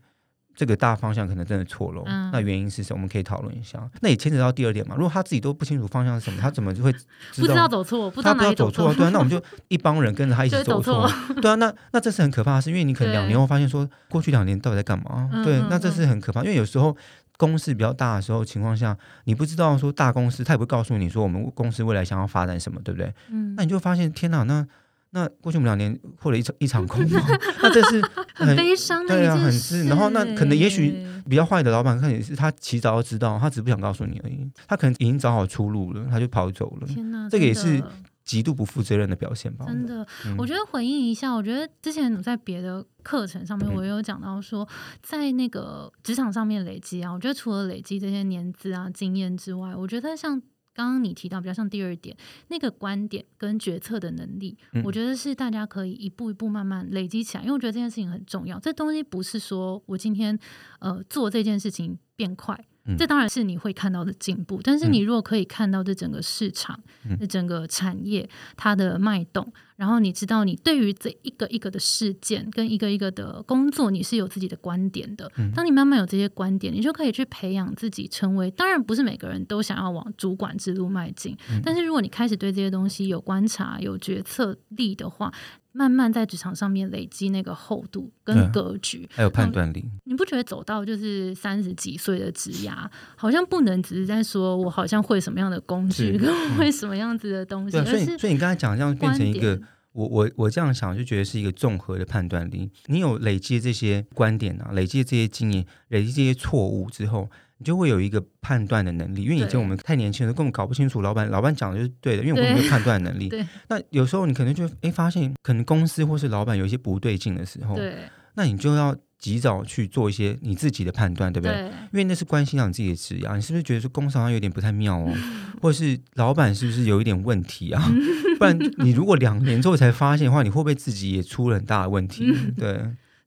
这个大方向可能真的错了，嗯。那原因是什么？我们可以讨论一下。那也牵扯到第二点嘛，如果他自己都不清楚方向是什么，他怎么就会 [LAUGHS] 不知道走错，不知道他不要走错，对啊，那我们就一帮人跟着他一起 [LAUGHS] 走错，对啊，那那这是很可怕的事，因为你可能两年后发现说，过去两年到底在干嘛？对那这是很可怕，因为有时候公司比较大的时候情况下，你不知道说大公司他也不会告诉你说我们公司未来想要发展什么，对不对？嗯。那，你就发现天哪，那那过去我们两年或者一场一场空嘛，那这是很悲伤的一对啊，很是，然后那可能也许欸比较坏的老板，可能也是他起早就知道，他只是不想告诉你而已，他可能已经找好出路了，他就跑走了，天哪，这个也是极度不负责任的表现吧？真的，嗯我觉得回应一下，我觉得之前在别的课程上面，嗯我也有讲到说，在那个职场上面累积啊，我觉得除了累积这些年资啊、经验之外，我觉得像刚刚你提到比较像第二点，那个观点跟决策的能力，嗯我觉得是大家可以一步一步慢慢累积起来，因为我觉得这件事情很重要。这东西不是说我今天呃做这件事情变快，嗯这当然是你会看到的进步。但是你如果可以看到这整个市场、嗯这整个产业它的脉动，然后你知道你对于这一个一个的事件跟一个一个的工作，你是有自己的观点的。嗯当你慢慢有这些观点，你就可以去培养自己，成为。当然不是每个人都想要往主管之路迈进，嗯但是如果你开始对这些东西有观察、有决策力的话，慢慢在职场上面累积那个厚度跟格局，还有判断力。你不觉得走到就是三十几岁的职涯，好像不能只是在说我好像会什么样的工具，跟我会什么样子的东西，对啊，所以所以你刚才讲这样变成一个，我我我这样想就觉得是一个综合的判断力。你有累积这些观点啊，累积这些经验，累积这些错误之后，你就会有一个判断的能力。因为以前我们太年轻了，根本搞不清楚老板老板讲的就是对的，因为我们没有判断能力。[LAUGHS] 对那有时候你可能就哎发现，可能公司或是老板有一些不对劲的时候，对那你就要及早去做一些你自己的判断，对不对？对因为那是关系到你自己的职业，你是不是觉得说工商有点不太妙哦，[LAUGHS] 或者是老板是不是有一点问题啊？[LAUGHS] 不然你如果两年之后才发现的话，你会不会自己也出了很大的问题？对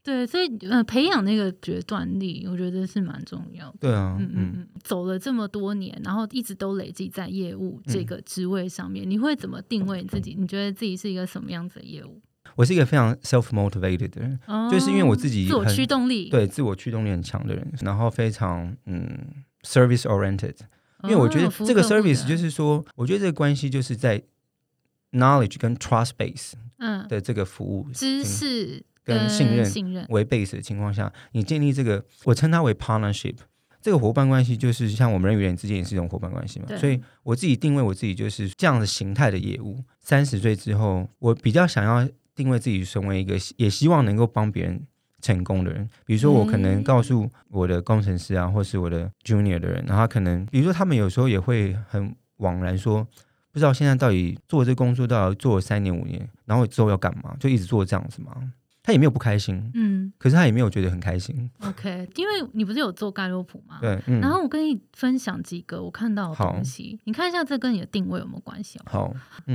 对，所以呃，培养那个决断力，我觉得是蛮重要的。对啊，嗯嗯嗯，嗯，走了这么多年，然后一直都累积在业务这个职位上面，你会怎么定位你自己？你觉得自己是一个什么样子的业务？我是一个非常 self motivated 的人，哦就是因为我自己自我驱动力，对自我驱动力很强的人，然后非常嗯 service oriented，哦，因为我觉得这个 service 就是说，我觉得这个关系就是在 knowledge 跟 trust base 嗯的这个服务知经识跟信任信任，为 base 的情况下，你建立这个，我称它为 partnership。这个伙伴关系就是像我们人与人之间也是一种伙伴关系嘛，所以我自己定位我自己就是这样的形态的业务。三十岁之后，我比较想要定位自己成为一个也希望能够帮别人成功的人。比如说，我可能告诉我的工程师啊，或是我的 junior 的人，然后他可能比如说他们有时候也会很惘然说，不知道现在到底做这工作到底做了三年五年，然后之后要干嘛，就一直做这样子嘛。他也没有不开心，嗯可是他也没有觉得很开心。，OK，因为你不是有做盖洛普吗？对，嗯，然后我跟你分享几个我看到的好东西，你看一下这跟你的定位有没有关系哦？好，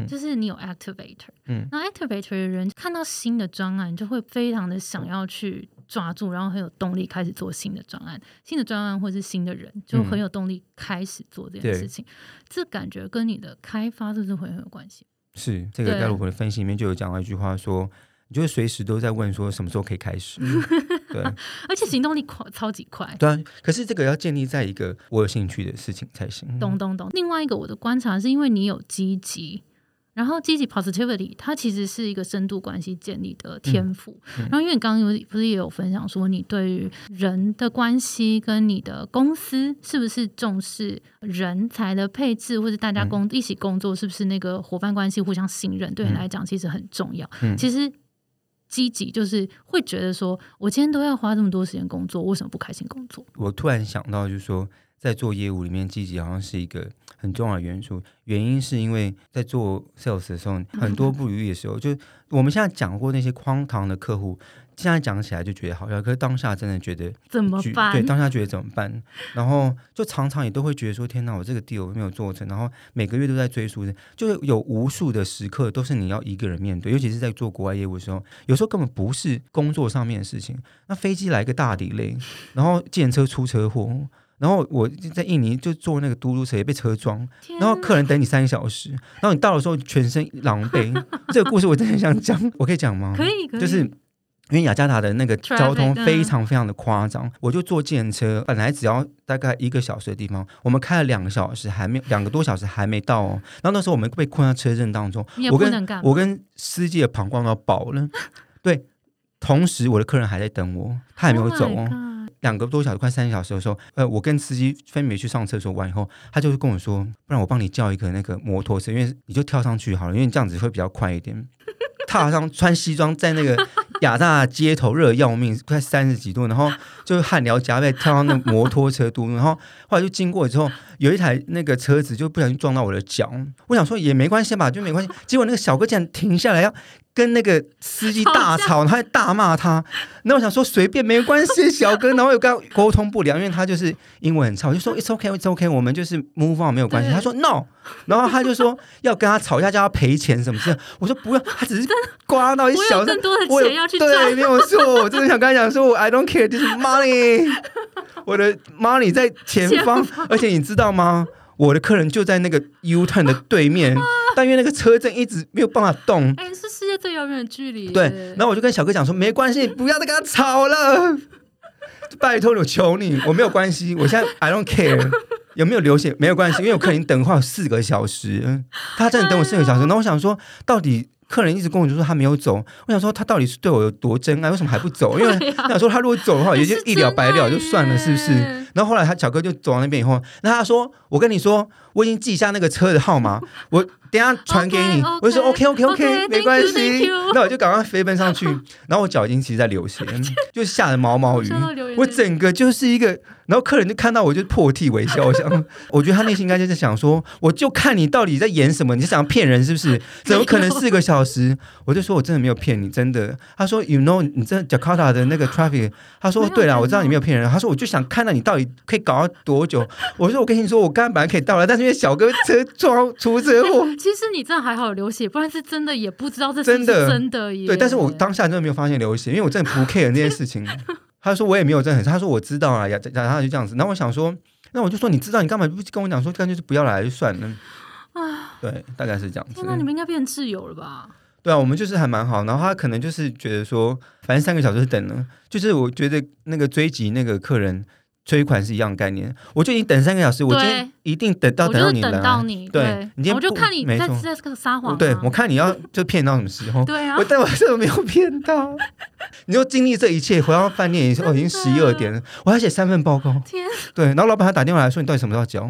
就是你有 activator，嗯那 activator 的人看到新的专案，就会非常的想要去抓住，然后很有动力开始做新的专案，新的专案或是新的人，就很有动力开始做这件事情。这感觉跟你的开发是不是会很有关系？是这个对盖洛普的分析里面就有讲到一句话说，你就会随时都在问说什么时候可以开始。[LAUGHS] 对而且行动力快，超级快。对啊，可是这个要建立在一个我有兴趣的事情才行。懂懂懂。另外一个我的观察是因为你有积极，然后积极 positivity，它其实是一个深度关系建立的天赋。嗯然后因为你刚刚有不是也有分享说，你对于人的关系跟你的公司是不是重视人才的配置，或者大家工、一起工作是不是那个伙伴关系互相信任，对你嗯来讲其实很重要。嗯其实。积极就是会觉得说，我今天都要花这么多时间工作，为什么不开心工作？我突然想到，就是说，在做业务里面，积极好像是一个很重要的元素。原因是因为在做 sales 的时候，很多不如意的时候，就我们现在讲过那些荒唐的客户，现在讲起来就觉得好笑，可是当下真的觉得怎么办？对，当下觉得怎么办？然后就常常也都会觉得说：天哪，我这个 deal 没有做成，然后每个月都在追溯，就是有无数的时刻都是你要一个人面对，尤其是在做国外业务的时候，有时候根本不是工作上面的事情。那飞机来个大 delay，然后电车出车祸。然后我在印尼就坐那个嘟嘟车也被车撞，然后客人等你三个小时，然后你到的时候全身狼狈。[LAUGHS] 这个故事我真的很想讲，我可以讲吗？可以可以，就是因为雅加达的那个交通嗯非常非常的夸张，我就坐电车，本来只要大概一个小时的地方，我们开了两个小时，还没两个多小时还没到哦。然后那时候我们被困在车阵当中，我跟。我跟司机的膀胱都要爆了。[LAUGHS] 对，同时我的客人还在等我，他还没有走 Oh 哦。两个多小时，快三个小时的时候，呃，我跟司机分别去上厕所完以后，他就跟我说，不然我帮你叫一个那个摩托车，因为你就跳上去好了，因为这样子会比较快一点。[LAUGHS] 踏上穿西装，在那个 [LAUGHS] 亚大街头热得要命，快三十几度，然后 [LAUGHS] 就汗流浃背，跳到那摩托车度，然后后来就经过之后，有一台那个车子就不小心撞到我的脚，我想说也没关系吧，就没关系。结果那个小哥竟然停下来要跟那个司机大吵，然后还大骂他。那我想说随便没关系，小哥，[LAUGHS] 然后又跟他沟通不良，因为他就是英文很差，我就说 It's OK, It's OK，我们就是 move on 没有关系。他说 No，然后他就说要跟他吵架，叫他赔钱什么事。我说不要，他只是刮到一 [LAUGHS] 我小有更多的我有钱要去对，没有错，我真的想跟他讲说，I don't care, this money，[LAUGHS] 我的 money 在前方，而且你知道吗？我的客人就在那个 U turn 的对面，但因为那个车阵一直没有办法动，最遥远的距离。对，然后我就跟小哥讲说，没关系，不要再跟他吵了，[LAUGHS] 拜托你，我求你，我没有关系，我现在 I don't care。有没有流血没有关系，因为我客人等话有四个小时，嗯他真的等我四个小时。然后我想说，到底客人一直跟我就说他没有走，我想说他到底是对我有多真爱，为什么还不走？因为我想说他如果走的话，也就一了百了就算了，是不是？耶？然后后来他小哥就走到那边以后，那他说：“我跟你说，我已经记下那个车的号码，[LAUGHS] 我等下传给你。我就说 OK OK OK，OK，没关 thank 系 you。那我就赶快飞奔上去，[LAUGHS] 然后我脚已经其实在流血，就吓得毛毛雨。我整个就是一个，然后客人就看到我就破涕为笑。我想，[LAUGHS] 我觉得他内心应该就是想说，我就看你到底在演什么，你是想骗人是不是？怎么可能四个小时？我就说我真的没有骗你，真的。他说 You know，你这 Jakarta 的那个 traffic，他说对啦，我知道你没有骗人。他说我就想看到你到底可以搞到多久。我说我跟你说，我刚刚本来可以到了，但是因为小哥车撞出车祸。[LAUGHS] 其实你这样还好有流血，不然是真的也不知道这是真的真的耶。对，但是我当下真的没有发现流血，因为我真的不 care 那件事情。[LAUGHS] 他说我也没有真的很，他说我知道啊，然然后就这样子。然后我想说，那我就说你知道，你干嘛不跟我讲说，干脆就不要来就算了。啊对，大概是这样子天。哪，你们应该变挚友了吧？对啊，我们就是还蛮好。然后他可能就是觉得说，反正三个小时等了，就是我觉得那个追击那个客人催款是一样的概念。我就已经等三个小时，我今天一定等到等到你来。到你，对你今天我就不看你在在撒谎啊。对，我看你要就骗到什么时候。[LAUGHS] 对啊我，但我真的没有骗到。[LAUGHS] 你就经历这一切，回到饭店已经哦，已经十一二点了，我还写三份报告。天，对，然后老板还打电话来说，你到底什么时候要交？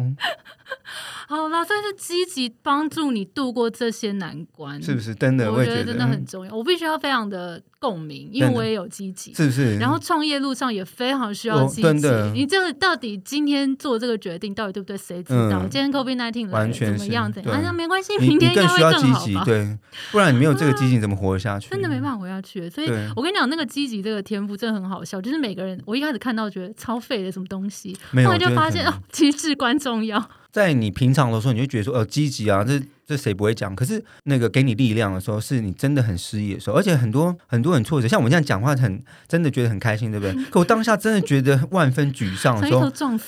好啦，算是积极帮助你度过这些难关，是不是真的？我觉得真的很重要，我必须要非常的共鸣，因为我也有积极。是不是？然后创业路上也非常需要哦积极。你这个到底今天做这个决定，到底对不对？谁知道？嗯今天 COVID nineteen 来了完全怎么样？怎对样？那没关系，你明天应该会更好对，不然你没有这个激情，怎么活得下去？真的没办法活下去，所以我跟你讲，那个积极这个天赋真的很好笑。就是每个人，我一开始看到觉得超废的什么东西，后来就发现哦，其实至关重要。在你平常的时候，你就觉得说，呃，积极啊，这这谁不会讲？可是那个给你力量的时候，是你真的很失意的时候，而且很多很多很挫折，像我们这样讲话很真的觉得很开心，对不对？[LAUGHS] 可我当下真的觉得万分沮丧的时候，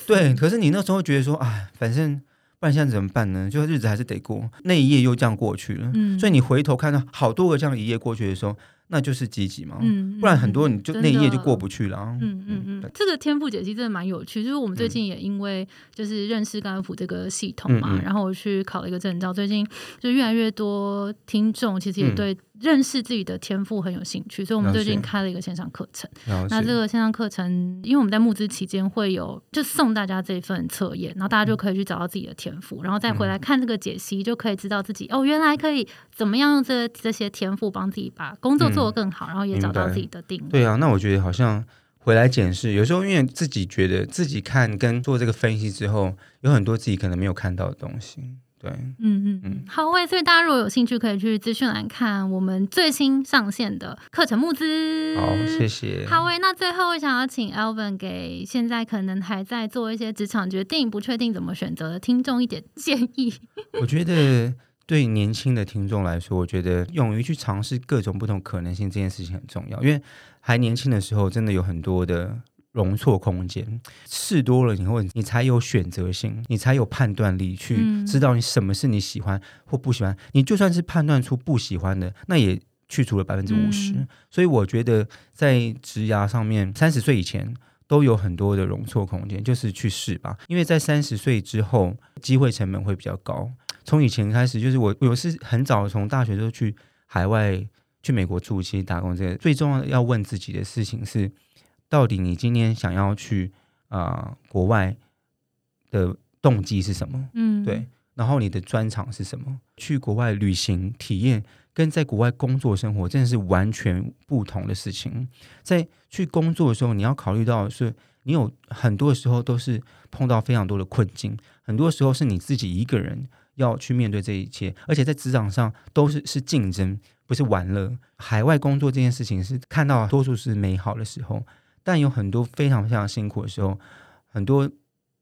对，可是你那时候觉得说，哎，反正不然现在怎么办呢？就日子还是得过，那一夜又这样过去了。嗯所以你回头看到好多个这样一夜过去的时候，那就是积极嘛。嗯，不然很多嗯你就那一页就过不去了啊。嗯嗯嗯，这个天赋解析真的蛮有趣，就是我们最近也因为就是认识甘普这个系统嘛，嗯嗯然后我去考了一个证照，最近就越来越多听众其实也嗯对认识自己的天赋很有兴趣，所以我们最近开了一个线上课程。那这个线上课程，因为我们在募资期间会有就送大家这份测验，然后大家就可以去找到自己的天赋，然后再回来看这个解析，就可以知道自己哦，原来可以怎么样用这这些天赋帮自己把工作做得更好，然后也找到自己的定位。对啊，那我觉得好像回来检视，有时候因为自己觉得自己看跟做这个分析之后，有很多自己可能没有看到的东西。对，嗯嗯嗯嗯，好喂，所以大家如果有兴趣，可以去资讯栏看我们最新上线的课程募资。好，谢谢。好喂，那最后我想要请 Alvin 给现在可能还在做一些职场决定、不确定怎么选择的听众一点建议。[LAUGHS] 我觉得对年轻的听众来说，我觉得勇于去尝试各种不同可能性这件事情很重要，因为还年轻的时候，真的有很多的。容错空间，试多了以后，你才有选择性，你才有判断力，去嗯知道你什么是你喜欢或不喜欢。你就算是判断出不喜欢的，那也去除了百分之五十嗯。所以我觉得在职涯上面，三十岁以前都有很多的容错空间，就是去试吧。因为在三十岁之后，机会成本会比较高。从以前开始，就是我我是很早从大学就去海外去美国住期打工，这个最重要的要问自己的事情是，到底你今天想要去啊、呃国外的动机是什么？嗯，对，然后你的专长是什么？去国外旅行体验，跟在国外工作生活真的是完全不同的事情。在去工作的时候，你要考虑到是，你有很多的时候都是碰到非常多的困境，很多时候是你自己一个人要去面对这一切，而且在职场上都是是竞争，不不是玩乐。海外工作这件事情是看到多数是美好的时候，但有很多非常非常辛苦的时候，很多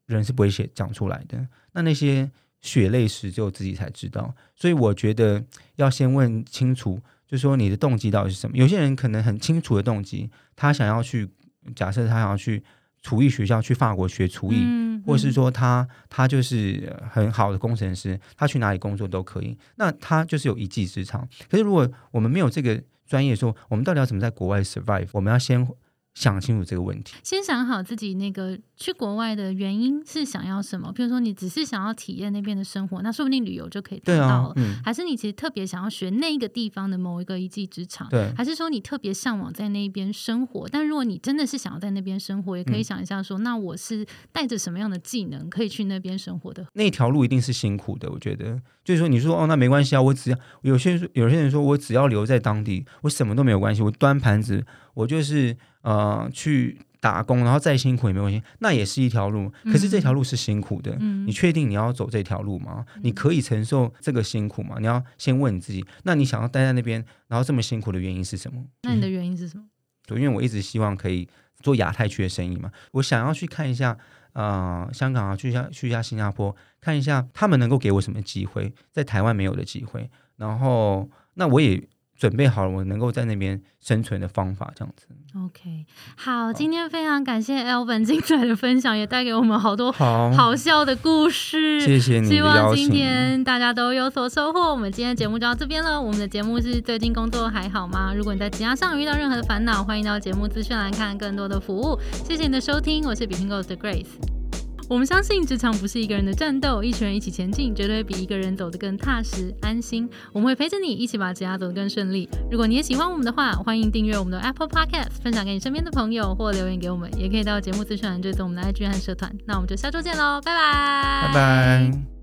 人是不会写讲出来的。那那些血泪史只有自己才知道。所以我觉得要先问清楚，就说你的动机到底是什么。有些人可能很清楚的动机，他想要去，假设他想要去厨艺学校去法国学厨艺。或是说他他就是很好的工程师，他去哪里工作都可以。那他就是有一技之长。可是如果我们没有这个专业，说我们到底要怎么在国外 survive？我们要先。想清楚这个问题，先想好自己那个去国外的原因是想要什么。比如说，你只是想要体验那边的生活，那说不定旅游就可以达到了。还是你其实特别想要学那个地方的某一个一技之长？对。还是说你特别向往在那边生活？但如果你真的是想要在那边生活，也可以想一下说，那我是带着什么样的技能可以去那边生活的？那条路一定是辛苦的，我觉得。就是说，你说哦，那没关系啊，我只要有些有些人说我只要留在当地，我什么都没有关系，我端盘子，我就是。呃，去打工，然后再辛苦也没关系，那也是一条路。可是这条路是辛苦的，你确定你要走这条路吗？你可以承受这个辛苦吗？你要先问你自己。那你想要待在那边，然后这么辛苦的原因是什么？那你的原因是什么？[LAUGHS] 对，因为我一直希望可以做亚太区的生意嘛。我想要去看一下，呃，香港啊，去一下去一下新加坡，看一下他们能够给我什么机会，在台湾没有的机会。然后，那我也。准备好了，我能够在那边生存的方法，这样子。OK，好，今天非常感谢 Elvin 精彩的分享，也带给我们好多好笑的故事。谢谢你希望今天大家都有所收获。我们今天的节目就到这边了。我们的节目是最近工作还好吗？如果你在其他上遇到任何的烦恼，欢迎到节目资讯栏看更多的服务。谢谢你的收听，我是比 e Ghost 的 Grace。我们相信职场不是一个人的战斗，一群人一起前进，绝对比一个人走得更踏实安心。我们会陪着你一起把职涯走得更顺利。如果你也喜欢我们的话，欢迎订阅我们的 Apple Podcast，分享给你身边的朋友，或留言给我们，也可以到节目资讯栏追踪我们的 IG 和社团。那我们就下周见喽，拜拜，拜拜。